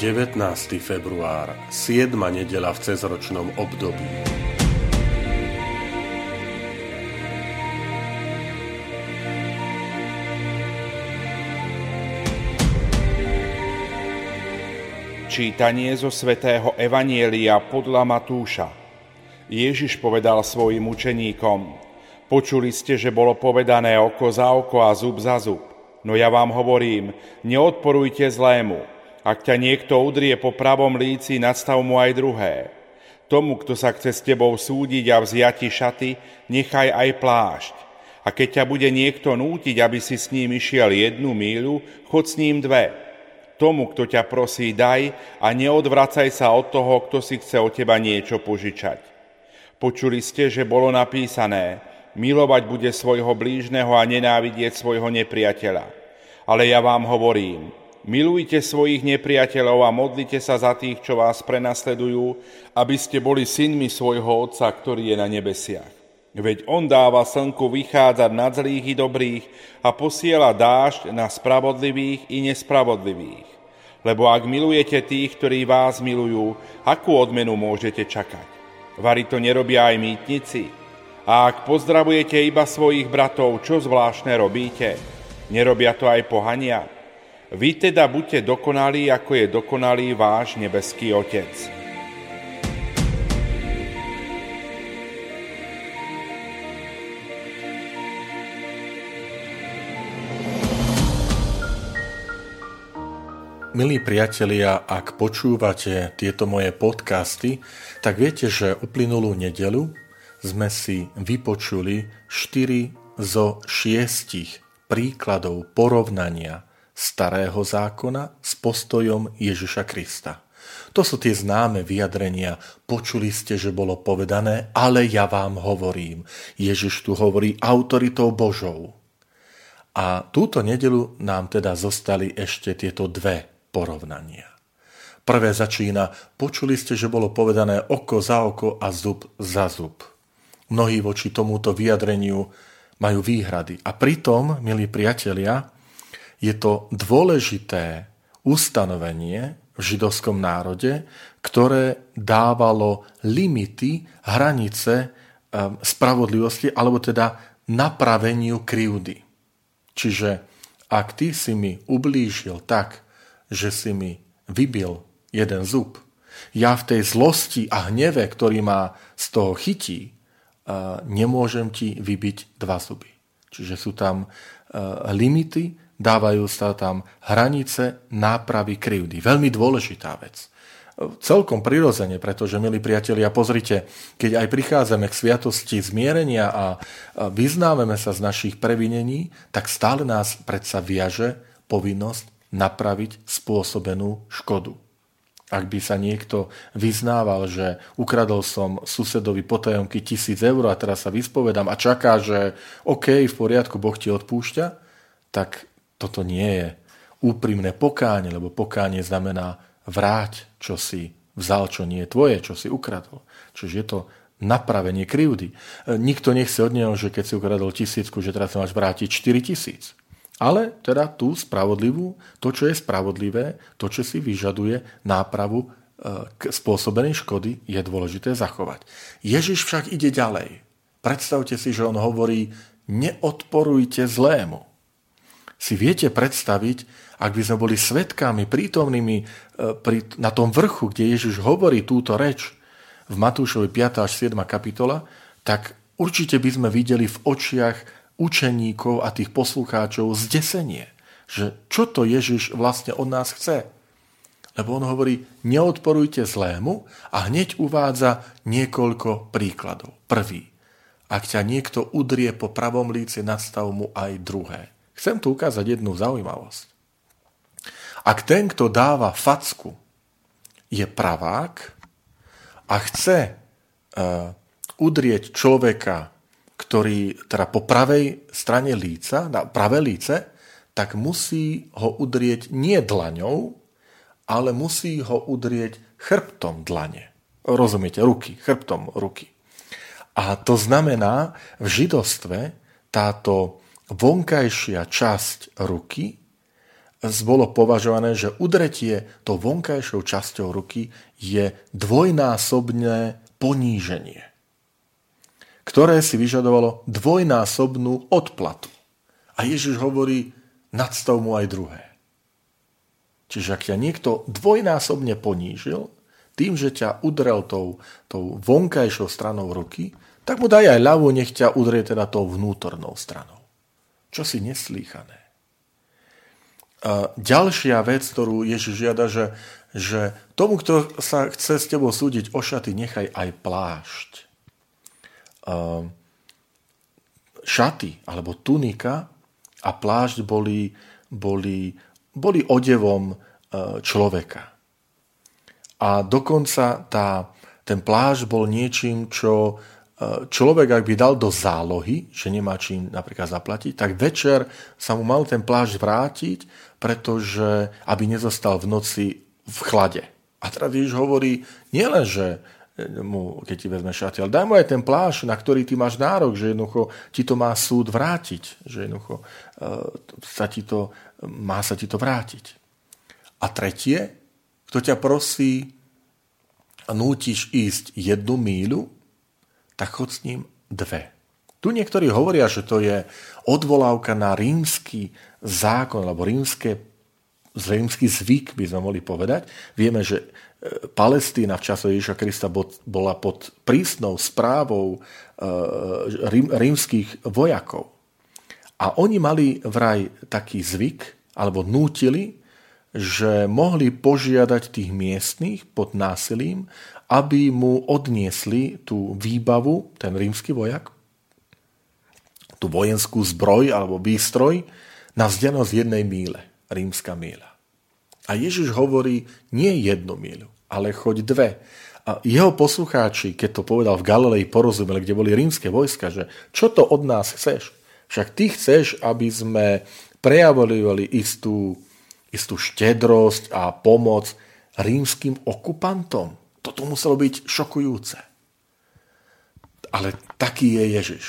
19. február, 7. nedela v cezročnom období. Čítanie zo svätého Evanielia podľa Matúša. Ježiš povedal svojim učeníkom, počuli ste, že bolo povedané oko za oko a zub za zub. No ja vám hovorím, neodporujte zlému, ak ťa niekto udrie po pravom líci, nadstav mu aj druhé. Tomu, kto sa chce s tebou súdiť a vziati šaty, nechaj aj plášť. A keď ťa bude niekto nútiť, aby si s ním išiel jednu míľu, chod s ním dve. Tomu, kto ťa prosí, daj a neodvracaj sa od toho, kto si chce od teba niečo požičať. Počuli ste, že bolo napísané, milovať bude svojho blížneho a nenávidieť svojho nepriateľa. Ale ja vám hovorím, Milujte svojich nepriateľov a modlite sa za tých, čo vás prenasledujú, aby ste boli synmi svojho Otca, ktorý je na nebesiach. Veď On dáva slnku vychádzať na zlých i dobrých a posiela dážď na spravodlivých i nespravodlivých. Lebo ak milujete tých, ktorí vás milujú, akú odmenu môžete čakať? Vary to nerobia aj mýtnici? A ak pozdravujete iba svojich bratov, čo zvláštne robíte? Nerobia to aj pohania? Vy teda buďte dokonalí, ako je dokonalý váš nebeský Otec. Milí priatelia, ak počúvate tieto moje podcasty, tak viete, že uplynulú nedelu sme si vypočuli 4 zo 6 príkladov porovnania starého zákona s postojom Ježiša Krista. To sú tie známe vyjadrenia. Počuli ste, že bolo povedané, ale ja vám hovorím. Ježiš tu hovorí autoritou Božou. A túto nedelu nám teda zostali ešte tieto dve porovnania. Prvé začína, počuli ste, že bolo povedané oko za oko a zub za zub. Mnohí voči tomuto vyjadreniu majú výhrady. A pritom, milí priatelia, je to dôležité ustanovenie v židovskom národe, ktoré dávalo limity, hranice ehm, spravodlivosti, alebo teda napraveniu krivdy. Čiže ak ty si mi ublížil tak, že si mi vybil jeden zub, ja v tej zlosti a hneve, ktorý ma z toho chytí, ehm, nemôžem ti vybiť dva zuby. Čiže sú tam ehm, limity, dávajú sa tam hranice nápravy krivdy. Veľmi dôležitá vec. Celkom prirodzene, pretože, milí priatelia, pozrite, keď aj prichádzame k sviatosti zmierenia a vyznávame sa z našich previnení, tak stále nás predsa viaže povinnosť napraviť spôsobenú škodu. Ak by sa niekto vyznával, že ukradol som susedovi potajomky tisíc eur a teraz sa vyspovedám a čaká, že OK, v poriadku, Boh ti odpúšťa, tak toto nie je úprimné pokánie, lebo pokánie znamená vráť, čo si vzal, čo nie je tvoje, čo si ukradol. Čiže je to napravenie krivdy. E, nikto nechce od neho, že keď si ukradol tisícku, že teraz máš vrátiť 4 tisíc. Ale teda tú spravodlivú, to, čo je spravodlivé, to, čo si vyžaduje nápravu e, k spôsobenej škody, je dôležité zachovať. Ježiš však ide ďalej. Predstavte si, že on hovorí, neodporujte zlému si viete predstaviť, ak by sme boli svetkami prítomnými e, na tom vrchu, kde Ježiš hovorí túto reč v Matúšovi 5. až 7. kapitola, tak určite by sme videli v očiach učeníkov a tých poslucháčov zdesenie, že čo to Ježiš vlastne od nás chce. Lebo on hovorí, neodporujte zlému a hneď uvádza niekoľko príkladov. Prvý, ak ťa niekto udrie po pravom líci, nadstav mu aj druhé. Chcem tu ukázať jednu zaujímavosť. Ak ten, kto dáva facku, je pravák, a chce uh, udrieť človeka, ktorý teda po pravej strane líca, na pravé líce, tak musí ho udrieť nie dlaňou, ale musí ho udrieť chrbtom dlane. Rozumiete, ruky, chrbtom ruky. A to znamená, v židostve táto vonkajšia časť ruky bolo považované, že udretie tou vonkajšou časťou ruky je dvojnásobné poníženie, ktoré si vyžadovalo dvojnásobnú odplatu. A Ježiš hovorí, nadstav mu aj druhé. Čiže ak ťa niekto dvojnásobne ponížil, tým, že ťa udrel tou, tou vonkajšou stranou ruky, tak mu daj aj ľavú, nech ťa udrie teda tou vnútornou stranou. Čo si neslýchané. A ďalšia vec, ktorú Ježiš žiada, že, že tomu, kto sa chce s tebou súdiť o šaty, nechaj aj plášť. A šaty alebo tunika a plášť boli, boli, boli odevom e, človeka. A dokonca tá, ten plášť bol niečím, čo človek, ak by dal do zálohy, že nemá čím napríklad zaplatiť, tak večer sa mu mal ten plášť vrátiť, pretože aby nezostal v noci v chlade. A teda Ježiš hovorí, nielen, že mu, keď ti vezme šaty, ale daj mu aj ten plášť, na ktorý ty máš nárok, že jednoducho ti to má súd vrátiť, že jednoducho uh, sa ti to, má sa ti to vrátiť. A tretie, kto ťa prosí nútiš ísť jednu míľu, tak chod s ním dve. Tu niektorí hovoria, že to je odvolávka na rímsky zákon, alebo rímske, rímsky zvyk, by sme mohli povedať. Vieme, že e, Palestína v čase Ježiša Krista bola pod prísnou správou e, rímskych vojakov. A oni mali vraj taký zvyk, alebo nútili, že mohli požiadať tých miestných pod násilím, aby mu odniesli tú výbavu, ten rímsky vojak, tú vojenskú zbroj alebo výstroj na vzdialenosť jednej míle, rímska míľa. A Ježiš hovorí nie jednu míľu, ale choď dve. A jeho poslucháči, keď to povedal v Galilei, porozumeli, kde boli rímske vojska, že čo to od nás chceš? Však ty chceš, aby sme prejavovali istú, istú štedrosť a pomoc rímským okupantom. Toto muselo byť šokujúce. Ale taký je Ježiš.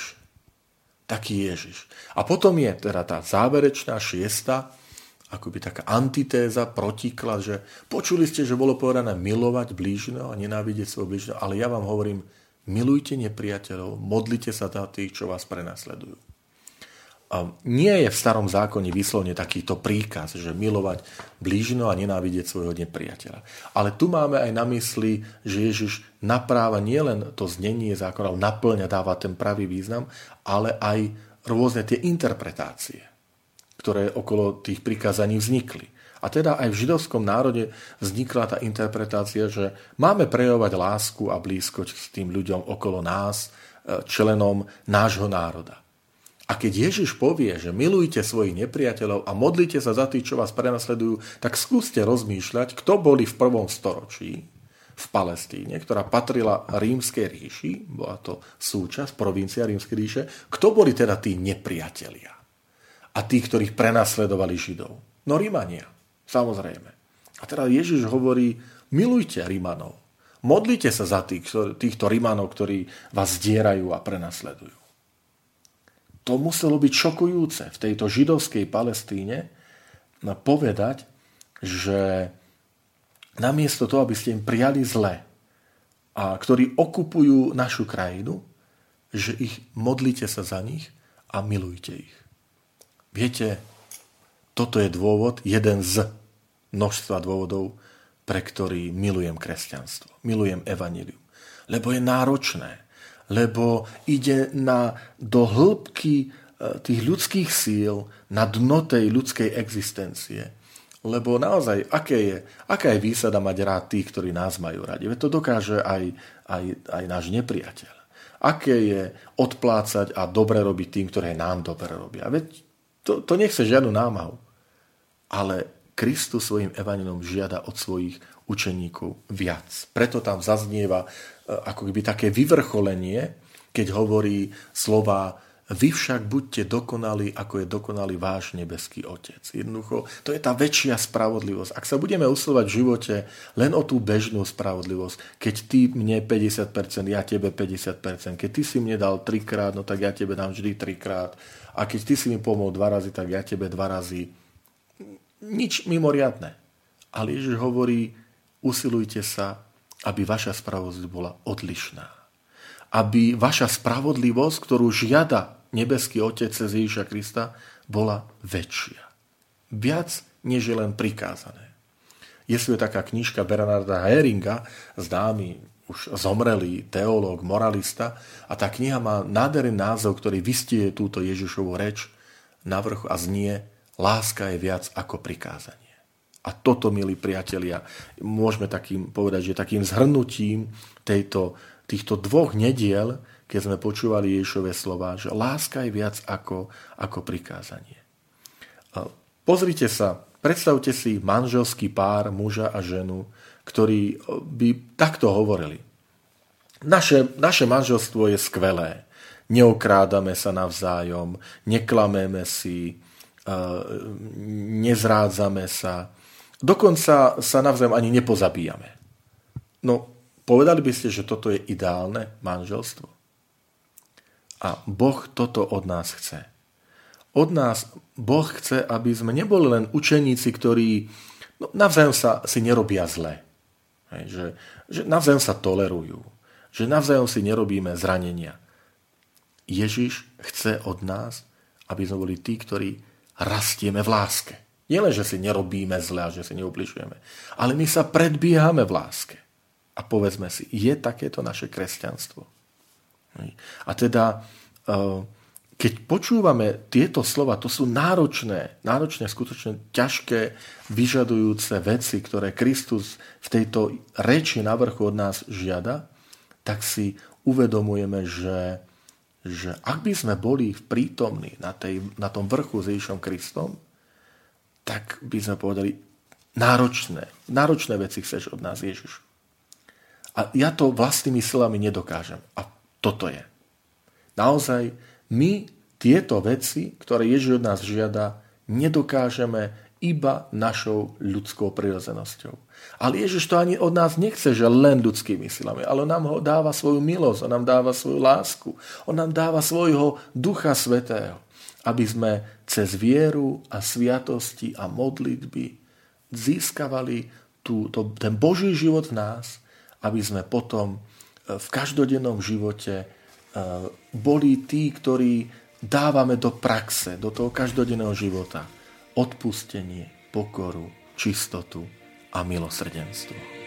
Taký je Ježiš. A potom je teda tá záverečná šiesta, akoby taká antitéza, protiklad, že počuli ste, že bolo povedané milovať blížneho a nenávidieť svojho blížneho, ale ja vám hovorím, milujte nepriateľov, modlite sa za tých, čo vás prenasledujú nie je v starom zákone vyslovne takýto príkaz, že milovať blížno a nenávidieť svojho nepriateľa. Ale tu máme aj na mysli, že Ježiš napráva nielen to znenie zákona, ale naplňa, dáva ten pravý význam, ale aj rôzne tie interpretácie, ktoré okolo tých prikázaní vznikli. A teda aj v židovskom národe vznikla tá interpretácia, že máme prejavovať lásku a blízkoť s tým ľuďom okolo nás, e, členom nášho národa. A keď Ježiš povie, že milujte svojich nepriateľov a modlite sa za tých, čo vás prenasledujú, tak skúste rozmýšľať, kto boli v prvom storočí v Palestíne, ktorá patrila rímskej ríši, bola to súčasť, provincia rímskej ríše, kto boli teda tí nepriatelia a tí, ktorých prenasledovali Židov? No Rímania, samozrejme. A teda Ježiš hovorí, milujte Rímanov, modlite sa za tých, týchto Rímanov, ktorí vás zdierajú a prenasledujú to muselo byť šokujúce v tejto židovskej Palestíne povedať, že namiesto toho, aby ste im prijali zle, a ktorí okupujú našu krajinu, že ich modlite sa za nich a milujte ich. Viete, toto je dôvod, jeden z množstva dôvodov, pre ktorý milujem kresťanstvo, milujem evanílium. Lebo je náročné lebo ide na, do hĺbky e, tých ľudských síl, na dno tej ľudskej existencie. Lebo naozaj, aké je, aká je výsada mať rád tých, ktorí nás majú radi? Veď to dokáže aj, aj, aj náš nepriateľ. Aké je odplácať a dobre robiť tým, ktoré nám dobre robia? Veď to, to nechce žiadnu námahu. Ale Kristus svojim evanilom žiada od svojich učeníkov viac. Preto tam zaznieva ako keby také vyvrcholenie, keď hovorí slova vy však buďte dokonali, ako je dokonalý váš nebeský Otec. Jednoducho, to je tá väčšia spravodlivosť. Ak sa budeme usilovať v živote len o tú bežnú spravodlivosť, keď ty mne 50%, ja tebe 50%, keď ty si mne dal trikrát, no tak ja tebe dám vždy trikrát, a keď ty si mi pomohol dva razy, tak ja tebe dva razy. Nič mimoriadne. Ale Ježiš hovorí, usilujte sa, aby vaša spravodlivosť bola odlišná. Aby vaša spravodlivosť, ktorú žiada nebeský Otec cez Ježiša Krista bola väčšia. Viac, než je len prikázané. Je tu taká knižka Bernarda Heringa, známy už zomrelý teológ, moralista, a tá kniha má nádherný názov, ktorý vystie túto Ježišovú reč na vrchu a znie Láska je viac ako prikázanie. A toto, milí priatelia, môžeme takým povedať, že takým zhrnutím tejto, týchto dvoch nediel keď sme počúvali Ježišové slova, že láska je viac ako, ako prikázanie. Pozrite sa, predstavte si manželský pár muža a ženu, ktorí by takto hovorili. Naše, naše manželstvo je skvelé. Neokrádame sa navzájom, neklameme si, nezrádzame sa, dokonca sa navzájom ani nepozabíjame. No, povedali by ste, že toto je ideálne manželstvo? A Boh toto od nás chce. Od nás Boh chce, aby sme neboli len učeníci, ktorí no, navzájom sa si nerobia zle. Hej, že, že navzájom sa tolerujú. Že navzájom si nerobíme zranenia. Ježiš chce od nás, aby sme boli tí, ktorí rastieme v láske. Nielen, že si nerobíme zle a že si neubližujeme, ale my sa predbiehame v láske. A povedzme si, je takéto naše kresťanstvo? A teda, e, keď počúvame tieto slova, to sú náročné, náročné, skutočne ťažké, vyžadujúce veci, ktoré Kristus v tejto reči na vrchu od nás žiada, tak si uvedomujeme, že, že ak by sme boli prítomní na, tej, na tom vrchu s Ježišom Kristom, tak by sme povedali, náročné, náročné veci chceš od nás, Ježiš. A ja to vlastnými silami nedokážem. A toto je. Naozaj my tieto veci, ktoré Ježiš od nás žiada, nedokážeme iba našou ľudskou prirodzenosťou. Ale Ježiš to ani od nás nechce, že len ľudskými silami, ale on nám ho dáva svoju milosť, on nám dáva svoju lásku, on nám dáva svojho Ducha Svetého, aby sme cez vieru a sviatosti a modlitby získavali tú, to, ten Boží život v nás, aby sme potom v každodennom živote boli tí, ktorí dávame do praxe, do toho každodenného života odpustenie, pokoru, čistotu a milosrdenstvo.